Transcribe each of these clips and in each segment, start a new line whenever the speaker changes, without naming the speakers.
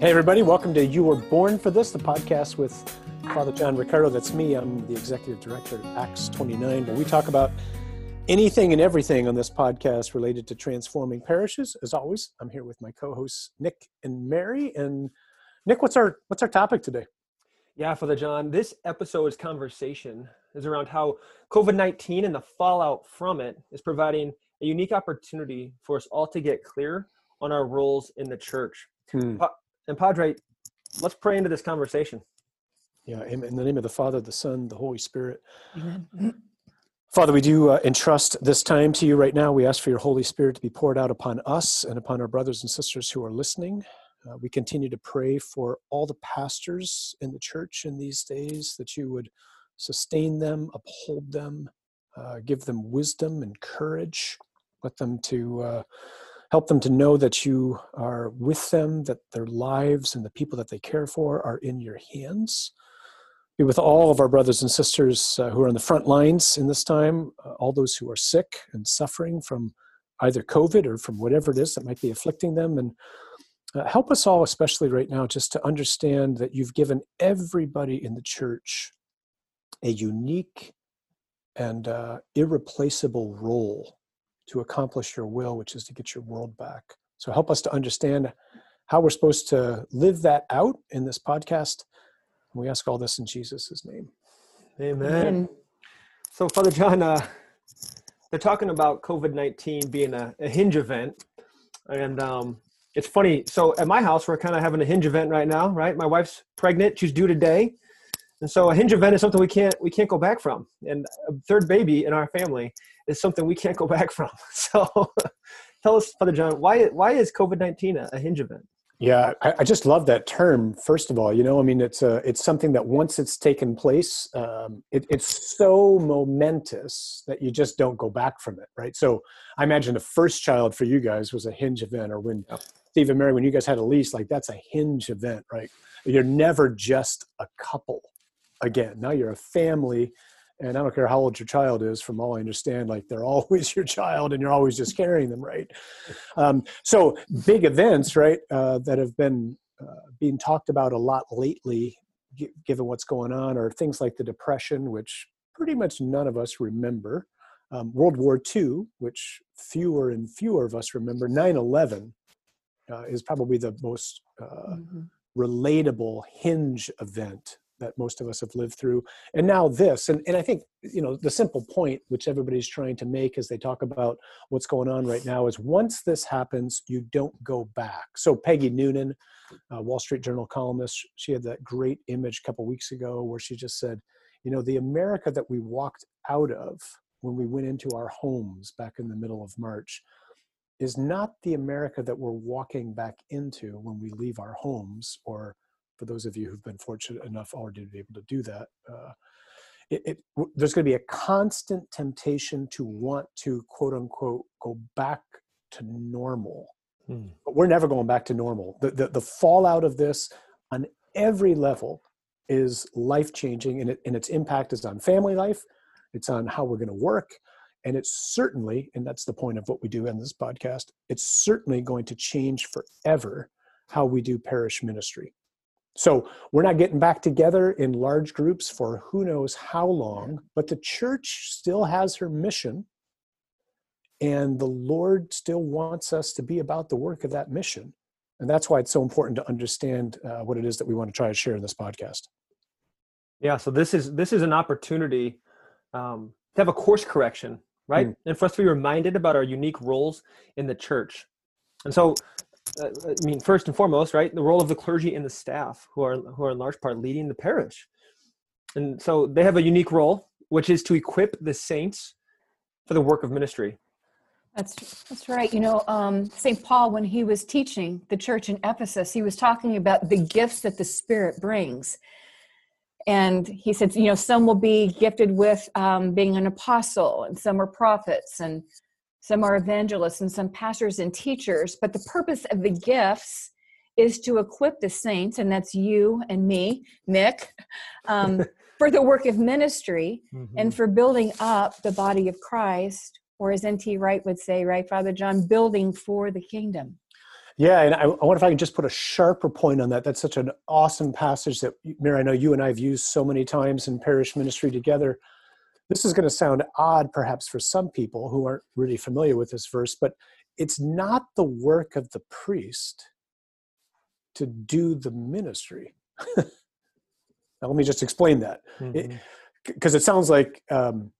Hey, everybody, welcome to You Were Born for This, the podcast with Father John Riccardo. That's me. I'm the executive director at Acts 29, where we talk about anything and everything on this podcast related to transforming parishes. As always, I'm here with my co-hosts Nick and Mary. And Nick, what's our what's our topic today?
Yeah, Father John, this episode's conversation is around how COVID 19 and the fallout from it is providing a unique opportunity for us all to get clear on our roles in the church. Hmm. And Padre, let's pray into this conversation.
Yeah, in the name of the Father, the Son, the Holy Spirit. Amen. Father, we do uh, entrust this time to you right now. We ask for your Holy Spirit to be poured out upon us and upon our brothers and sisters who are listening. Uh, we continue to pray for all the pastors in the church in these days that you would sustain them, uphold them, uh, give them wisdom and courage, let them to uh, help them to know that you are with them, that their lives and the people that they care for are in your hands. Be with all of our brothers and sisters uh, who are on the front lines in this time, uh, all those who are sick and suffering from either COVID or from whatever it is that might be afflicting them. And uh, help us all, especially right now, just to understand that you've given everybody in the church a unique and uh, irreplaceable role to accomplish your will, which is to get your world back. So help us to understand how we're supposed to live that out in this podcast. And we ask all this in Jesus' name.
Amen. Amen. So, Father John, uh, they're talking about COVID 19 being a, a, hinge event. And um, it's funny. So, at my house, we're kind of having a hinge event right now, right? My wife's pregnant, she's due today. And so a hinge event is something we can't we can't go back from. And a third baby in our family is something we can't go back from. So tell us, Father John, why why is COVID nineteen a, hinge event?
Yeah, I, I, just love that term. First of all, you know, I mean, it's a it's something that once it's taken place, um, it, it's so momentous that you just don't go back from it, right? So I imagine the first child for you guys was a hinge event, or when Steve and Mary, when you guys had a lease, like that's a hinge event, right? You're never just a couple again. Now you're a family, and I don't care how old your child is. From all I understand, like they're always your child, and you're always just carrying them, right? Um, so big events, right, uh, that have been uh, being talked about a lot lately, g- given what's going on, are things like the Depression, which pretty much none of us remember. Um, World War II, which fewer and fewer of us remember. 9 11 uh, is probably the most uh, mm-hmm. relatable hinge event that most of us have lived through. And now this and, and i think you know the simple point which everybody's trying to make as they talk about what's going on right now is once this happens you don't go back. So peggy noonan wall street journal columnist she had that great image a couple weeks ago where she just said you know the america that we walked out of when we went into our homes back in the middle of march is not the america that we're walking back into when we leave our homes or for those of you who've been fortunate enough already to be able to do that, uh, it, it, there's going to be a constant temptation to want to quote unquote go back to normal. Hmm. But we're never going back to normal. The, the, the fallout of this on every level is life changing, and, it, and its impact is on family life, it's on how we're going to work, and it's certainly, and that's the point of what we do in this podcast, it's certainly going to change forever how we do parish ministry. So we're not getting back together in large groups for who knows how long, but the church still has her mission. And the Lord still wants us to be about the work of that mission. And that's why it's so important to understand uh, what it is that we want to try to share in this podcast.
Yeah, so this is this is an opportunity um, to have a course correction, right? Mm. And for us to be reminded about our unique roles in the church. And so uh, I mean, first and foremost, right, the role of the clergy and the staff, who are who are in large part leading the parish, and so they have a unique role, which is to equip the saints for the work of ministry.
That's that's right. You know, um, Saint Paul, when he was teaching the church in Ephesus, he was talking about the gifts that the Spirit brings, and he said, you know, some will be gifted with um, being an apostle, and some are prophets, and some are evangelists and some pastors and teachers but the purpose of the gifts is to equip the saints and that's you and me nick um, for the work of ministry mm-hmm. and for building up the body of christ or as nt wright would say right father john building for the kingdom
Yeah, and I, I wonder if I can just put a sharper point on that. That's such an awesome passage that, Mary, I know you and I have used so many times in parish ministry together. This is going to sound odd, perhaps, for some people who aren't really familiar with this verse, but it's not the work of the priest to do the ministry. now, let me just explain that. Because mm-hmm. it, it, sounds like um,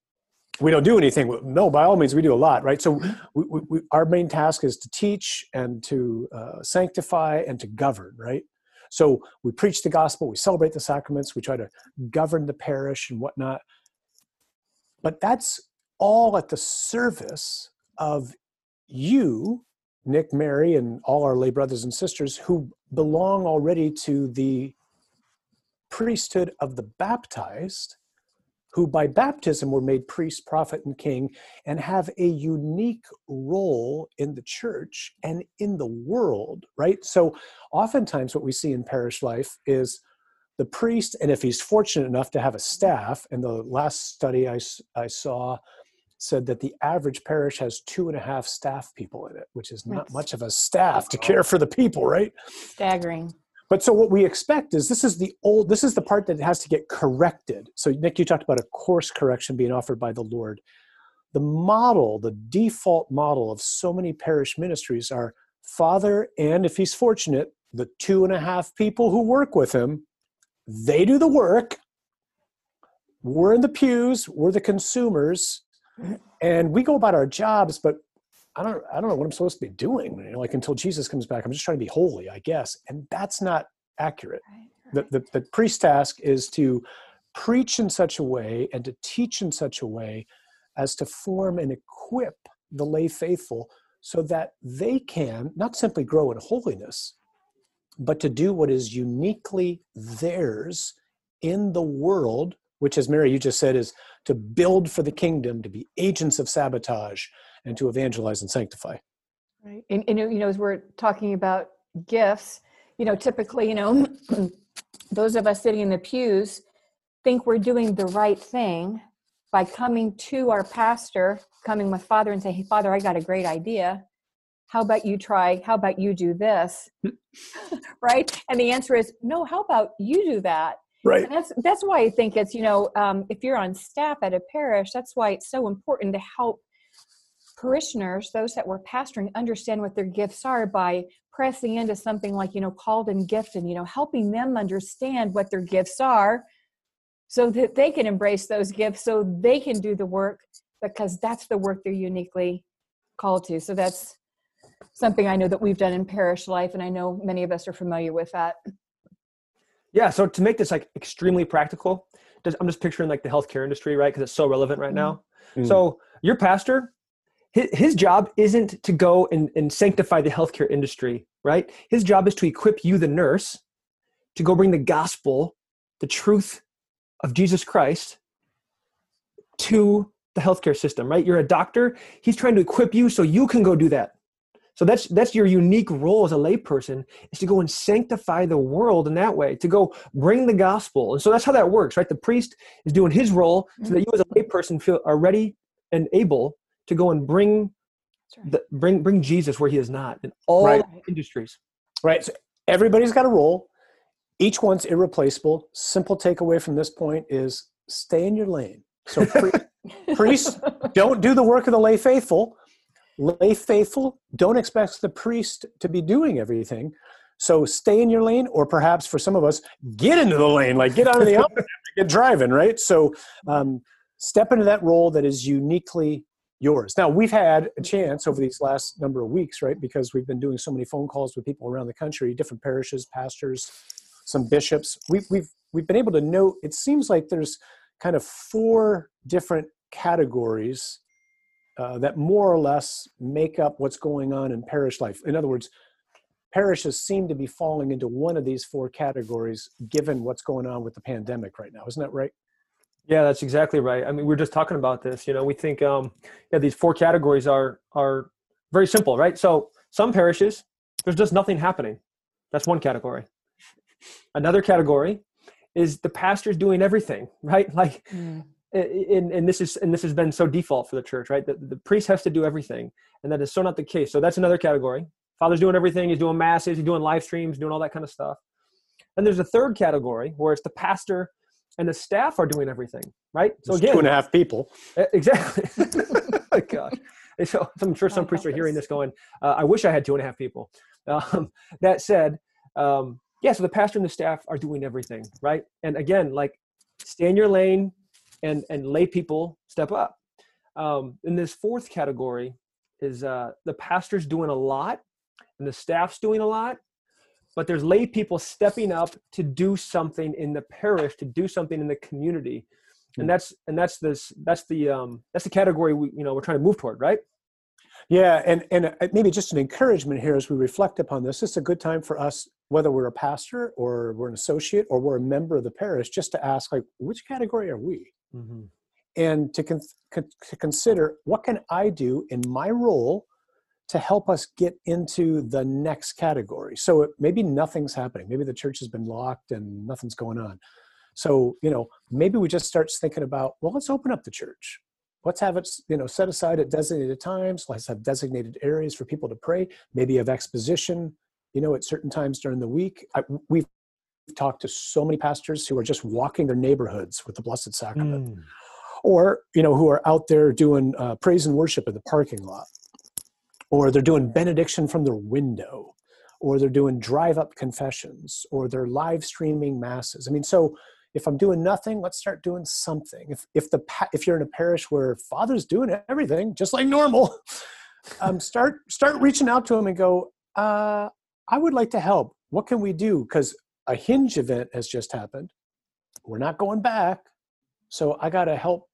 we don't do anything. No, by all means, we do a lot, right? So mm-hmm. we, we, we, our main task is to teach and to uh, sanctify and to govern, right? So we preach the gospel, we celebrate the sacraments, we try to govern the parish and whatnot. But that's all at the service of you, Nick, Mary, and all our lay brothers and sisters who belong already to the priesthood of the baptized who by baptism were made priest, prophet, and king, and have a unique role in the church and in the world, right? So, oftentimes, what we see in parish life is the priest, and if he's fortunate enough to have a staff, and the last study I, I saw said that the average parish has two and a half staff people in it, which is not much of a staff to care for the people, right?
Staggering.
But so what we expect is this is the old, this is the part that has to get corrected. So, Nick, you talked about a course correction being offered by the Lord. The model, the default model of so many parish ministries are father, and if he's fortunate, the two and a half people who work with him, they do the work. We're in the pews, we're the consumers, and we go about our jobs, but I don't I don't know what I'm supposed to be doing. You know, like until Jesus comes back, I'm just trying to be holy, I guess. And that's not accurate. The, the the priest task is to preach in such a way and to teach in such a way as to form and equip the lay faithful so that they can not simply grow in holiness, but to do what is uniquely theirs in the world, which, as Mary, you just said, is to build for the kingdom, to be agents of sabotage, and to evangelize and sanctify.
Right. And, and you know, as we're talking about gifts, you know, typically, you know, those of us sitting in the pews think we're doing the right thing by coming to our pastor, coming with Father and say, Hey, Father, I got a great idea. How about you try? How about you do this? right? And the answer is, No, how about you do that?
Right.
And that's that's why I think it's, you know, um, if you're on staff at a parish, that's why it's so important to help parishioners, those that we're pastoring, understand what their gifts are by pressing into something like, you know, called and gifted, you know, helping them understand what their gifts are so that they can embrace those gifts so they can do the work because that's the work they're uniquely called to. So that's something I know that we've done in parish life, and I know many of us are familiar with that.
Yeah. So to make this like extremely practical, I'm just picturing like the healthcare industry, right? Because it's so relevant right now. Mm. So your pastor his, his job isn't to go and, and sanctify the healthcare industry, right? His job is to equip you, the nurse, to go bring the gospel, the truth of Jesus Christ to the healthcare system, right? You're a doctor. He's trying to equip you so you can go do that. So that's that's your unique role as a layperson is to go and sanctify the world in that way, to go bring the gospel. And so that's how that works, right? The priest is doing his role so mm-hmm. that you as a layperson feel are ready and able to go and bring right. the, bring bring Jesus where he is not in all right. industries.
Right. So everybody's got a role. Each one's irreplaceable. Simple takeaway from this point is stay in your lane. So priests don't do the work of the lay faithful. Lay faithful don't expect the priest to be doing everything. So stay in your lane, or perhaps for some of us, get into the lane, like get out of the opposite, get driving, right? So um, step into that role that is uniquely yours. Now, we've had a chance over these last number of weeks, right, because we've been doing so many phone calls with people around the country, different parishes, pastors, some bishops. We've, we've, we've been able to note, it seems like there's kind of four different categories uh, that more or less make up what's going on in parish life. In other words, parishes seem to be falling into one of these four categories given what's going on with the pandemic right now. Isn't that right?
Yeah, that's exactly right. I mean, we are just talking about this. You know, we think um, yeah, these four categories are are very simple, right? So some parishes, there's just nothing happening. That's one category. Another category is the pastor's doing everything, right? Like, mm. And, and this is and this has been so default for the church, right? The, the priest has to do everything, and that is so not the case. So that's another category. Father's doing everything. He's doing masses. He's doing live streams, doing all that kind of stuff. And there's a third category where it's the pastor and the staff are doing everything, right?
So again, two and a half people.
Exactly. oh gosh. So I'm sure some priests are hearing this going, uh, I wish I had two and a half people. Um, that said, um, yeah, so the pastor and the staff are doing everything, right? And again, like stay in your lane and, and lay people step up. Um, in this fourth category is uh, the pastor's doing a lot and the staff's doing a lot, but there's lay people stepping up to do something in the parish, to do something in the community. And hmm. that's and that's this that's the um that's the category we you know we're trying to move toward, right?
Yeah, and and uh, maybe just an encouragement here as we reflect upon this. It's a good time for us, whether we're a pastor or we're an associate or we're a member of the parish, just to ask like, which category are we? Mm-hmm. And to, con- to consider what can I do in my role to help us get into the next category. So maybe nothing's happening. Maybe the church has been locked and nothing's going on. So, you know, maybe we just start thinking about, well, let's open up the church. Let's have it, you know, set aside at designated times. Let's have designated areas for people to pray. Maybe have exposition, you know, at certain times during the week. I, we've talked to so many pastors who are just walking their neighborhoods with the Blessed Sacrament, mm. or you know, who are out there doing uh, praise and worship in the parking lot or they're doing benediction from their window or they're doing drive up confessions or they're live streaming masses. I mean so if i'm doing nothing let's start doing something. If if the if you're in a parish where father's doing everything just like normal um, start start reaching out to him and go uh, i would like to help. What can we do? Because a hinge event has just happened we're not going back so i got to help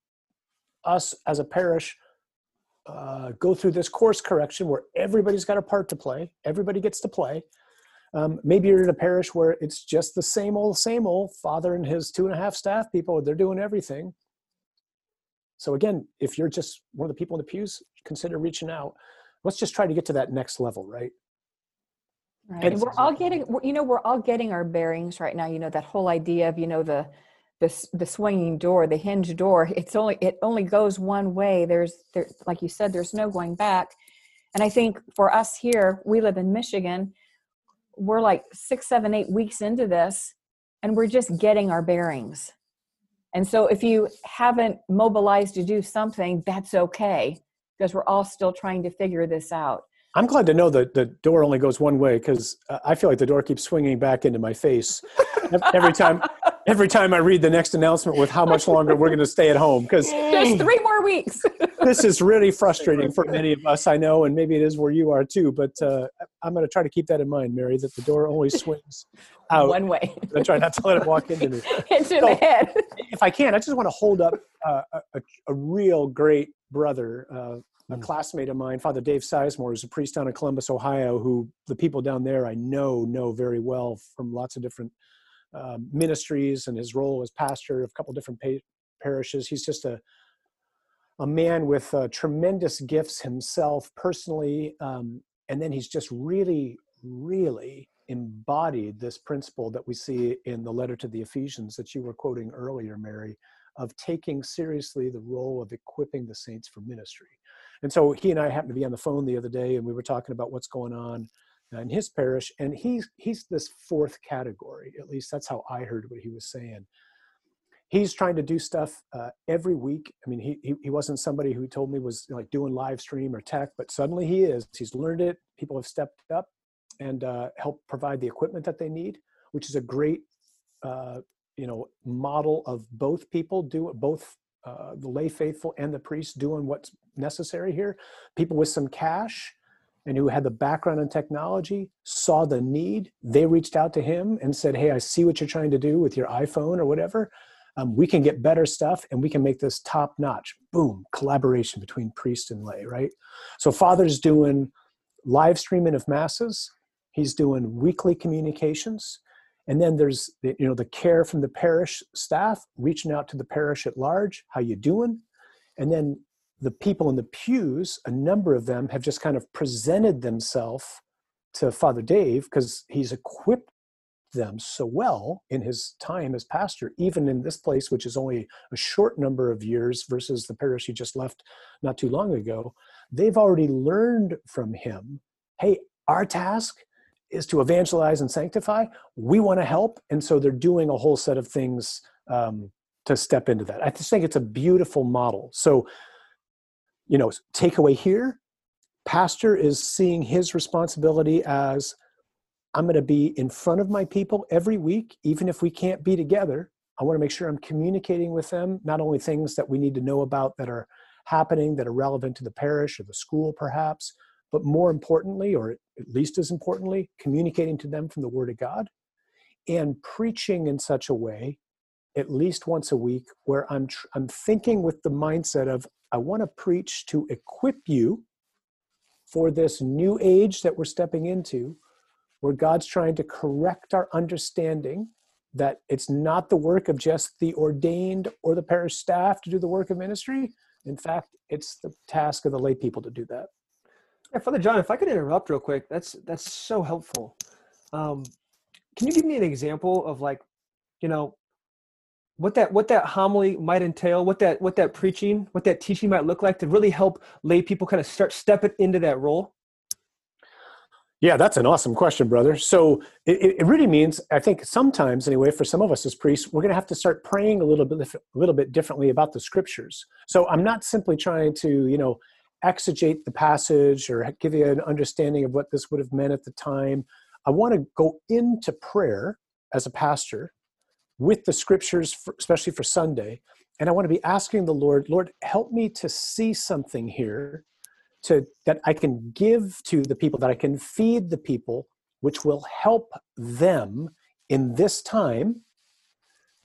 us as a parish uh, go through this course correction where everybody's got a part to play, everybody gets to play. Um, maybe you're in a parish where it's just the same old, same old father and his two and a half staff people, they're doing everything. So, again, if you're just one of the people in the pews, consider reaching out. Let's just try to get to that next level, right?
Right. And we're all getting, you know, we're all getting our bearings right now. You know, that whole idea of, you know, the, the the swinging door, the hinge door. It's only it only goes one way. There's there, like you said, there's no going back. And I think for us here, we live in Michigan. We're like six, seven, eight weeks into this, and we're just getting our bearings. And so, if you haven't mobilized to do something, that's okay because we're all still trying to figure this out.
I'm glad to know that the door only goes one way because I feel like the door keeps swinging back into my face every time every time I read the next announcement with how much longer we're going to stay at home because
there's three more weeks.
this is really frustrating for many of us, I know, and maybe it is where you are too. But uh, I'm going to try to keep that in mind, Mary, that the door only swings out
one way.
I try not to let it walk into me.
into so, the head.
If I can, I just want to hold up uh, a, a, real great brother. Uh, a classmate of mine, Father Dave Sizemore, is a priest down in Columbus, Ohio, who the people down there I know know very well from lots of different uh, ministries and his role as pastor of a couple different pa- parishes. He's just a a man with uh, tremendous gifts himself personally, um, and then he's just really, really embodied this principle that we see in the letter to the Ephesians that you were quoting earlier, Mary, of taking seriously the role of equipping the saints for ministry. And so he and I happened to be on the phone the other day, and we were talking about what's going on in his parish and he's he's this fourth category at least that's how i heard what he was saying. He's trying to do stuff uh, every week. I mean he, he, he wasn't somebody who told me was like doing live stream or tech but suddenly he is. He's learned it. People have stepped up and uh, helped provide the equipment that they need which is a great uh, you know model of both people do both uh, the lay faithful and the priest doing what's necessary here. People with some cash and who had the background in technology saw the need. They reached out to him and said hey i see what you're trying to do with your iphone or whatever. Um, we can get better stuff and we can make this top notch. Boom collaboration between priest and lay right? So father's doing live streaming of masses. He's doing weekly communications. And then there's the, you know the care from the parish staff reaching out to the parish at large. How you doing? And then the people in the pews, a number of them have just kind of presented themselves to Father Dave because he's equipped them so well in his time as pastor, even in this place, which is only a short number of years versus the parish he just left not too long ago. They've already learned from him hey, our task is to evangelize and sanctify. We want to help. And so they're doing a whole set of things um, to step into that. I just think it's a beautiful model. So, you know, takeaway here pastor is seeing his responsibility as I'm going to be in front of my people every week, even if we can't be together. I want to make sure I'm communicating with them, not only things that we need to know about that are happening that are relevant to the parish or the school, perhaps, but more importantly, or at least as importantly, communicating to them from the Word of God and preaching in such a way, at least once a week, where I'm, tr- I'm thinking with the mindset of, I want to preach to equip you for this new age that we're stepping into, where God's trying to correct our understanding that it's not the work of just the ordained or the parish staff to do the work of ministry. In fact, it's the task of the lay people to do that.
Yeah, Father John, if I could interrupt real quick, that's that's so helpful. Um, can you give me an example of like, you know, what that what that homily might entail, what that what that preaching, what that teaching might look like to really help lay people kind of start stepping into that role?
Yeah, that's an awesome question, brother. So it, it really means, I think, sometimes anyway, for some of us as priests, we're going to have to start praying a little bit, a little bit differently about the scriptures. So I'm not simply trying to, you know, exegete the passage or give you an understanding of what this would have meant at the time. I want to go into prayer as a pastor with the scriptures, for, especially for Sunday, and I want to be asking the Lord, Lord, help me to see something here to that I can give to the people, that I can feed the people, which will help them in this time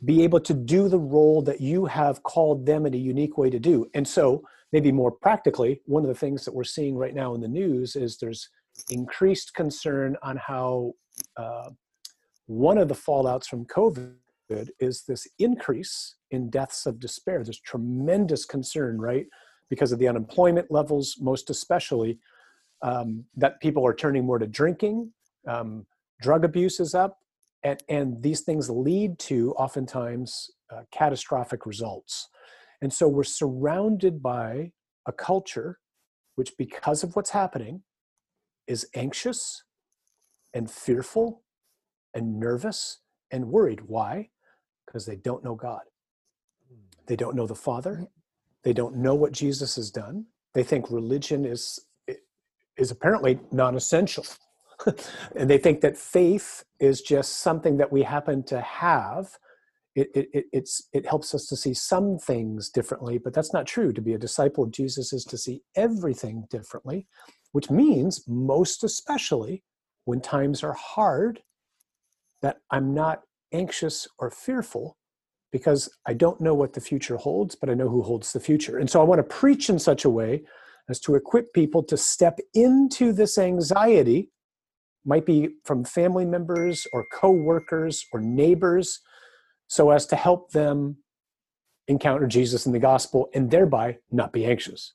be able to do the role that you have called them in a unique way to do. And so maybe more practically, one of the things that we're seeing right now in the news is there's increased concern on how uh, one of the fallouts from COVID is this increase in deaths of despair. There's tremendous concern, right? Because of the unemployment levels, most especially, um, that people are turning more to drinking, um, drug abuse is up, and, and these things lead to oftentimes uh, catastrophic results. And so we're surrounded by a culture which, because of what's happening, is anxious and fearful and nervous and worried. Why? Because they don't know God. Hmm. They don't know the Father. They don't know what Jesus has done. They think religion is is apparently non-essential. and they think that faith is just something that we happen to have it, it, it's, it helps us to see some things differently, but that's not true. To be a disciple of Jesus is to see everything differently, which means, most especially when times are hard, that I'm not anxious or fearful because I don't know what the future holds, but I know who holds the future. And so I want to preach in such a way as to equip people to step into this anxiety, might be from family members or co workers or neighbors so as to help them encounter Jesus in the gospel and thereby not be anxious.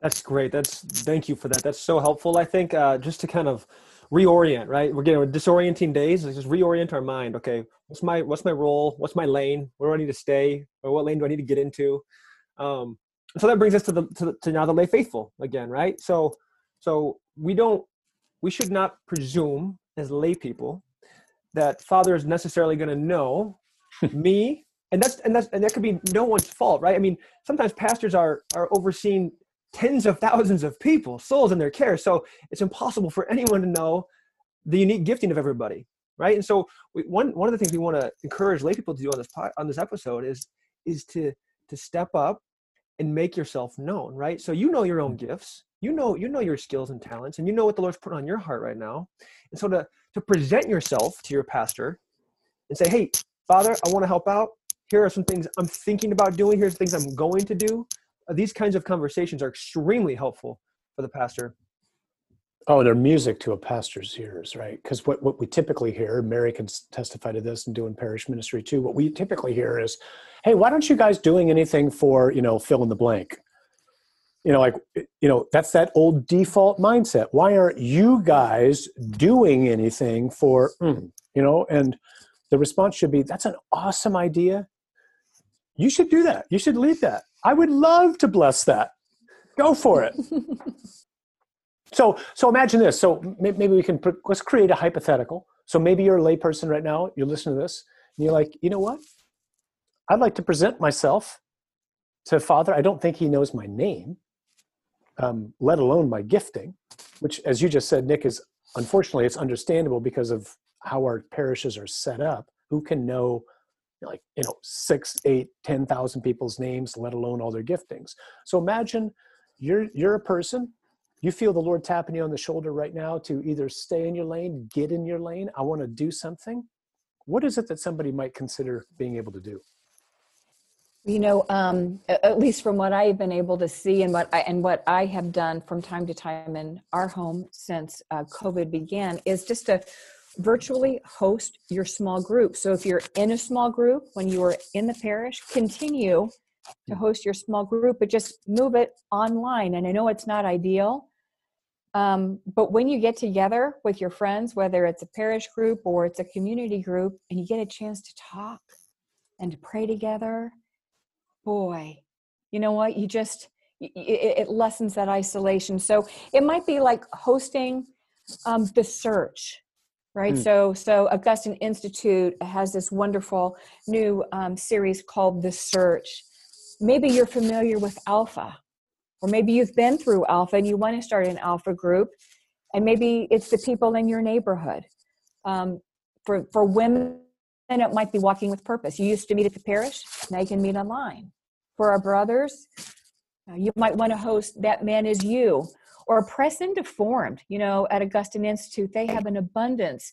That's great. That's thank you for that. That's so helpful. I think uh, just to kind of reorient, right? We're getting disorienting days. Let's just reorient our mind. Okay, what's my what's my role? What's my lane? Where do I need to stay? Or what lane do I need to get into? Um, so that brings us to the, to the to now the lay faithful again, right? So so we don't we should not presume as lay people that father is necessarily going to know me and that's and that's and that could be no one's fault right i mean sometimes pastors are are overseeing tens of thousands of people souls in their care. So it's impossible for anyone to know the unique gifting of everybody right? And so we, one one of the things we want to encourage lay people to do on this on this episode is is to to step up and make yourself known right? So you know your own gifts you know you know your skills and talents and you know what the lord's put on your heart right now. And so to to present yourself to your pastor and say hey father i want to help out. Here are some things i'm thinking about doing. Here's things i'm going to do these kinds of conversations are extremely helpful for the pastor
Oh, they're music to a pastor's ears, right? Because what, what we typically hear, Mary can testify to this and doing parish ministry too. What we typically hear is, "Hey, why don't you guys doing anything for you know fill in the blank?" you know, like, you know, that's that old default mindset. Why aren't you guys doing anything for, mm, you know, and the response should be, that's an awesome idea. You should do that. You should lead that. I would love to bless that. Go for it. So, so imagine this. So maybe we can let's create a hypothetical. So maybe you're a layperson right now. You're listening to this, and you're like, you know what? I'd like to present myself to Father. I don't think He knows my name, um, let alone my gifting, which, as you just said, Nick, is unfortunately it's understandable because of how our parishes are set up. Who can know, like you know, six, eight, ten thousand people's names, let alone all their giftings? So imagine you're you're a person you feel the Lord tapping you on the shoulder right now to either stay in your lane, get in your lane, I want to do something, what is it that somebody might consider being able to do?
You know, um, at least from what I've been able to see and what I, and what I have done from time to time in our home since uh, COVID began is just to virtually host your small group. So if you're in a small group when you are in the parish, continue to host your small group, but just move it online. And I know it's not ideal, um, but when you get together with your friends, whether it's a parish group or it's a community group, and you get a chance to talk and to pray together, boy, you know what? You just, it, it lessens that isolation. So it might be like hosting um, the search right? Mm. so so augustine institute has this wonderful new um, series called the search. Maybe you're familiar with alpha or maybe you've been through alpha and you want to start an alpha group and maybe it's the people in your neighborhood. Um, for for women it might be walking with purpose. You used to meet at the parish now you can meet online. For our brothers uh, you might want to host that man is you or press into formed you know at augustine institute they have an abundance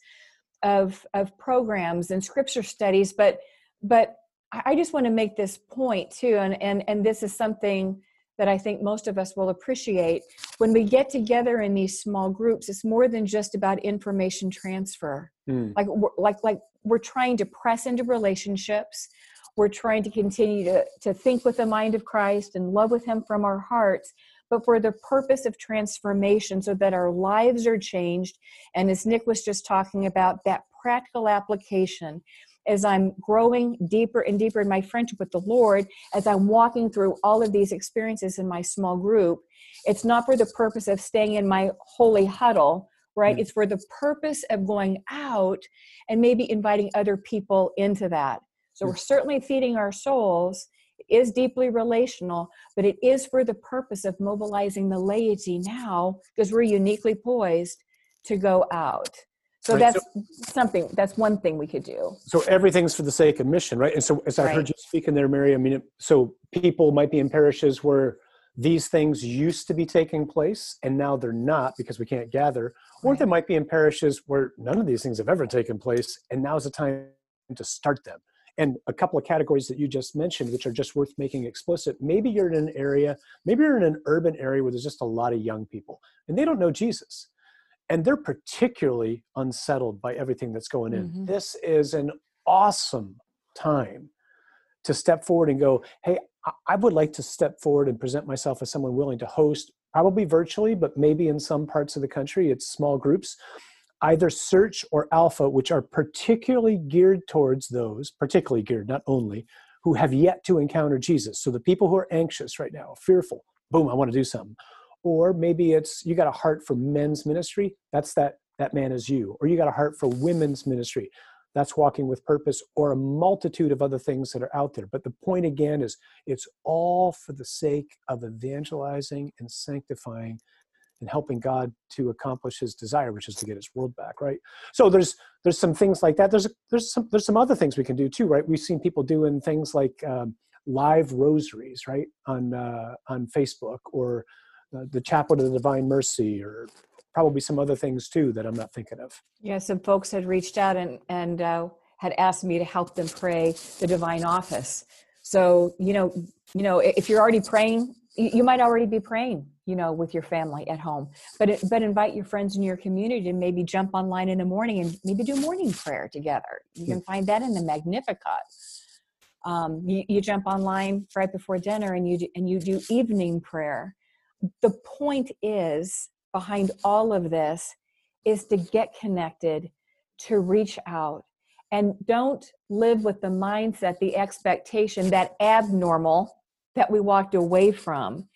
of of programs and scripture studies but but I just want to make this point too, and, and, and this is something that I think most of us will appreciate. When we get together in these small groups, it's more than just about information transfer. Mm. Like, like, like we're trying to press into relationships. We're trying to continue to, to think with the mind of Christ and love with Him from our hearts, but for the purpose of transformation so that our lives are changed. And as Nick was just talking about, that practical application as I'm growing deeper and deeper in my friendship with the Lord, as I'm walking through all of these experiences in my small group, it's not for the purpose of staying in my holy huddle, right? It's for the purpose of going out and maybe inviting other people into that. So we're certainly feeding our souls is deeply relational, but it is for the purpose of mobilizing the laity now because we're uniquely poised to go out. So right. that's so, something. That's one thing we could do.
So everything's for the sake of mission, right? And so, as I right. heard you speaking there, Mary, I mean, so people might be in parishes where these things used to be taking place, and now they're not because we can't gather. Or right. they might be in parishes where none of these things have ever taken place, and now's the time to start them. And a couple of categories that you just mentioned, which are just worth making explicit. Maybe you're in an area, maybe you're in an urban area where there's just a lot of young people, and they don't know Jesus and they're particularly unsettled by everything that's going in. Mm-hmm. This is an awesome time to step forward and go, hey, I would like to step forward and present myself as someone willing to host, probably virtually, but maybe in some parts of the country, it's small groups, either search or alpha, which are particularly geared towards those, particularly geared, not only, who have yet to encounter Jesus. So the people who are anxious right now, fearful, boom, I want to do something. Or maybe it's you got a heart for men's ministry that's that that man is you. Or you got a heart for women's ministry that's walking with purpose or a multitude of other things that are out there. But the point again is it's all for the sake of evangelizing and sanctifying and helping god to accomplish his desire which is to get his world back right so there's there's some things like that there's there's some there's some other things we can do too right we've seen people doing things like um, live rosaries right on uh, on facebook or the Chaplet of the Divine Mercy, or probably some other things too that I'm not thinking of.
Yeah, some folks had reached out and and uh, had asked me to help them pray the Divine Office. So you know, you know, if you're already praying, you might already be praying, you know, with your family at home. But it, but invite your friends in your community to maybe jump online in the morning and maybe do morning prayer together. You can find that in the Magnificat. Um, you, you jump online right before dinner and you do, and you do evening prayer the point is behind all of this is to get connected, to reach out, and don't live with the mindset, the expectation that abnormal that we walked away from.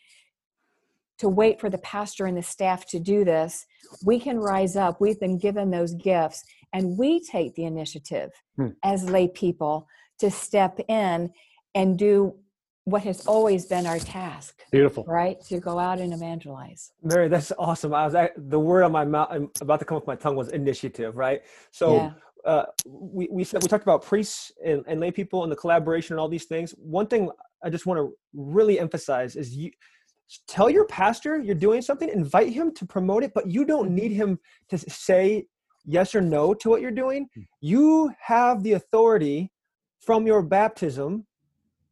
to wait for the pastor and the staff to do this. We can rise up. We've been given those gifts, and we take the initiative hmm. as lay people to step in and do what has always been our task.
Beautiful.
Right? To go out and evangelize.
Mary, that's awesome. I was the word on my mouth about to come off my tongue was initiative, right? So yeah. Uh, we we said we talked about priests and, and lay people and the collaboration and all these things. One thing I just want to really emphasize is you tell your pastor you're doing something, invite him to promote it, but you don't need him to say yes or no to what you're doing. Hmm. You have the authority from your baptism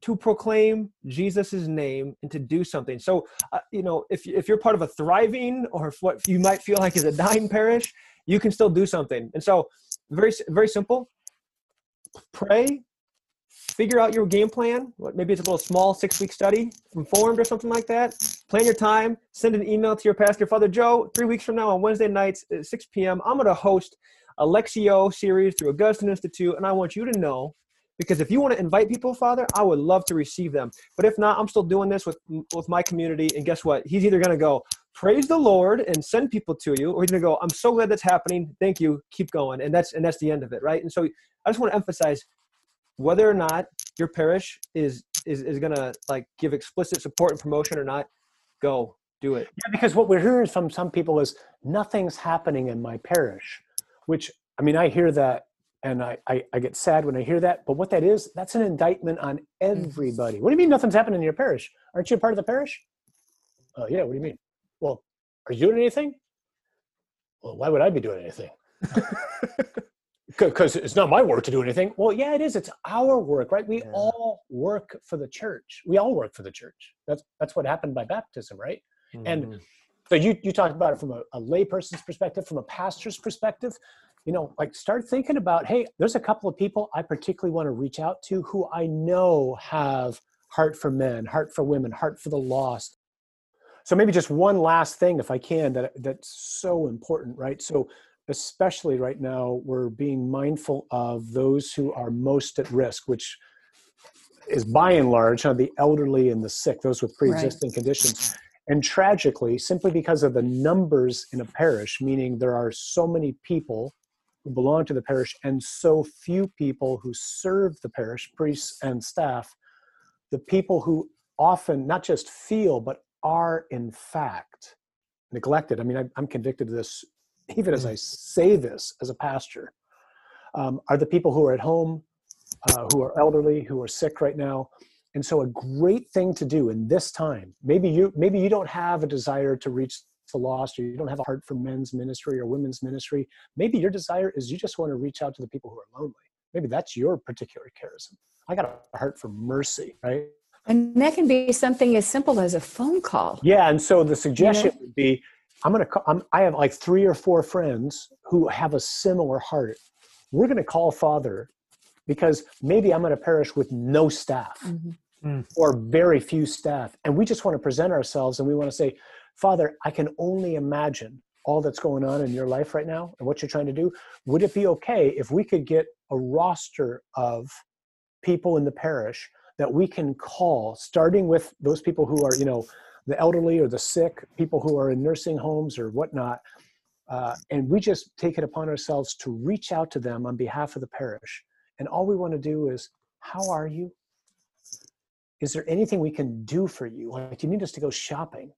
to proclaim Jesus's name and to do something. So, uh, you know, if if you're part of a thriving or what you might feel like is a dying parish, you can still do something. And so, very very simple. Pray, figure out your game plan. Maybe it's a little small six week study, in FORMED or something like that. Plan your time. Send an email to your pastor, Father Joe. Three weeks from now on Wednesday nights at 6 p.m. I'm going to host a Lectio series through Augustine Institute, and I want you to know because if you want to invite people father i would love to receive them but if not i'm still doing this with with my community and guess what he's either going to go praise the lord and send people to you or he's going to go i'm so glad that's happening thank you keep going and that's and that's the end of it right and so i just want to emphasize whether or not your parish is is, is going to like give explicit support and promotion or not go do it
yeah because what we're hearing from some people is nothing's happening in my parish which i mean i hear that and I, I, I, get sad when I hear that. But what that is, that's an indictment on mm. everybody. What do you mean nothing's happening in your parish? Aren't you a part of the parish? Oh, yeah. What do you mean? Well, are you doing anything? Well, why would I be doing anything? Because it's not my work to do anything. Well, yeah, it is. It's our work, right? We yeah. all work for the church. We all work for the church. That's that's what happened by baptism, right? Mm-hmm. And so you you talked about it from a, a layperson's perspective, from a pastor's perspective you know, like start thinking about, hey, there's a couple of people I particularly want to reach out to who I know have heart for men, heart for women, heart for the lost. So maybe just one last thing, if I can, that that's so important, right? So especially right now, we're being mindful of those who are most at risk, which is by and large the elderly and the sick, those with pre-existing right. conditions. And tragically, simply because of the numbers in a parish, meaning there are so many people who belong to the parish and so few people who serve the parish, priests and staff, the people who often not just feel, but are in fact neglected. I mean, I, am convicted of this even as I say this as a pastor, um, are the people who are at home, uh, who are elderly, who are sick right now. And so a great thing to do in this time, maybe you maybe you don't have a desire to reach the lost or you don't have a heart for men's ministry or women's ministry. Maybe your desire is you just want to reach out to the people who are lonely. Maybe that's your particular charism. I got a heart for mercy right
and that can be something as simple as a phone call
yeah and so the suggestion you know? would be i'm going to call i have like three or four friends who have a similar heart we're going to call father because maybe i'm going to parish with no staff mm-hmm. Mm. or very few staff and we just want to present ourselves and we want to say Father, I can only imagine all that's going on in your life right now and what you're trying to do. Would it be okay if we could get a roster of people in the parish that we can call, starting with those people who are, you know, the elderly or the sick, people who are in nursing homes or whatnot, uh, and we just take it upon ourselves to reach out to them on behalf of the parish. And all we want to do is, how are you? Is there anything we can do for you? Like, do you need us to go shopping?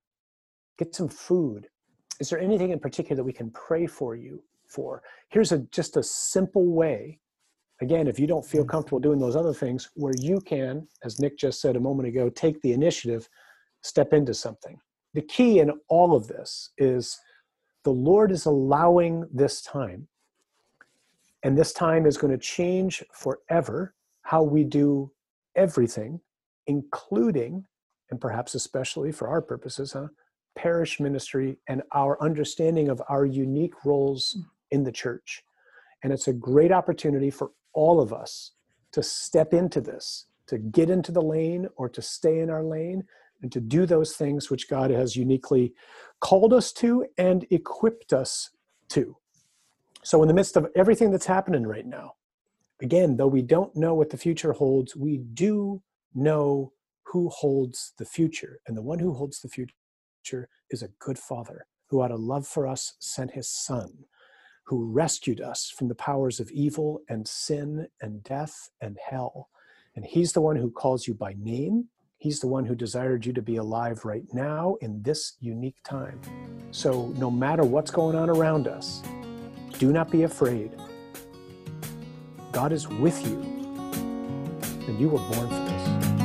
get some food. Is there anything in particular that we can pray for you for? Here's a just a simple way. Again, if you don't feel mm. comfortable doing those other things, where you can, as Nick just said a moment ago, take the initiative, step into something. The key in all of this is the Lord is allowing this time. And this time is going to change forever how we do everything, including, and perhaps especially for our purposes, huh, parish ministry and our understanding of our unique roles mm. in the church. And it's a great opportunity for all of us to step into this, to get into the lane or to stay in our lane and to do those things which God has uniquely called us to and equipped us to. So, in the midst of everything that's happening right now, again, though we don't know what the future holds, we do know who holds the future. And the one who holds the future is a good father who, out of love for us, sent his son, who rescued us from the powers of evil and sin and death and hell. And he's the one who calls you by name. He's the one who desired you to be alive right now in this unique time. So, no matter what's going on around us, do not be afraid. God is with you, and you were born for this.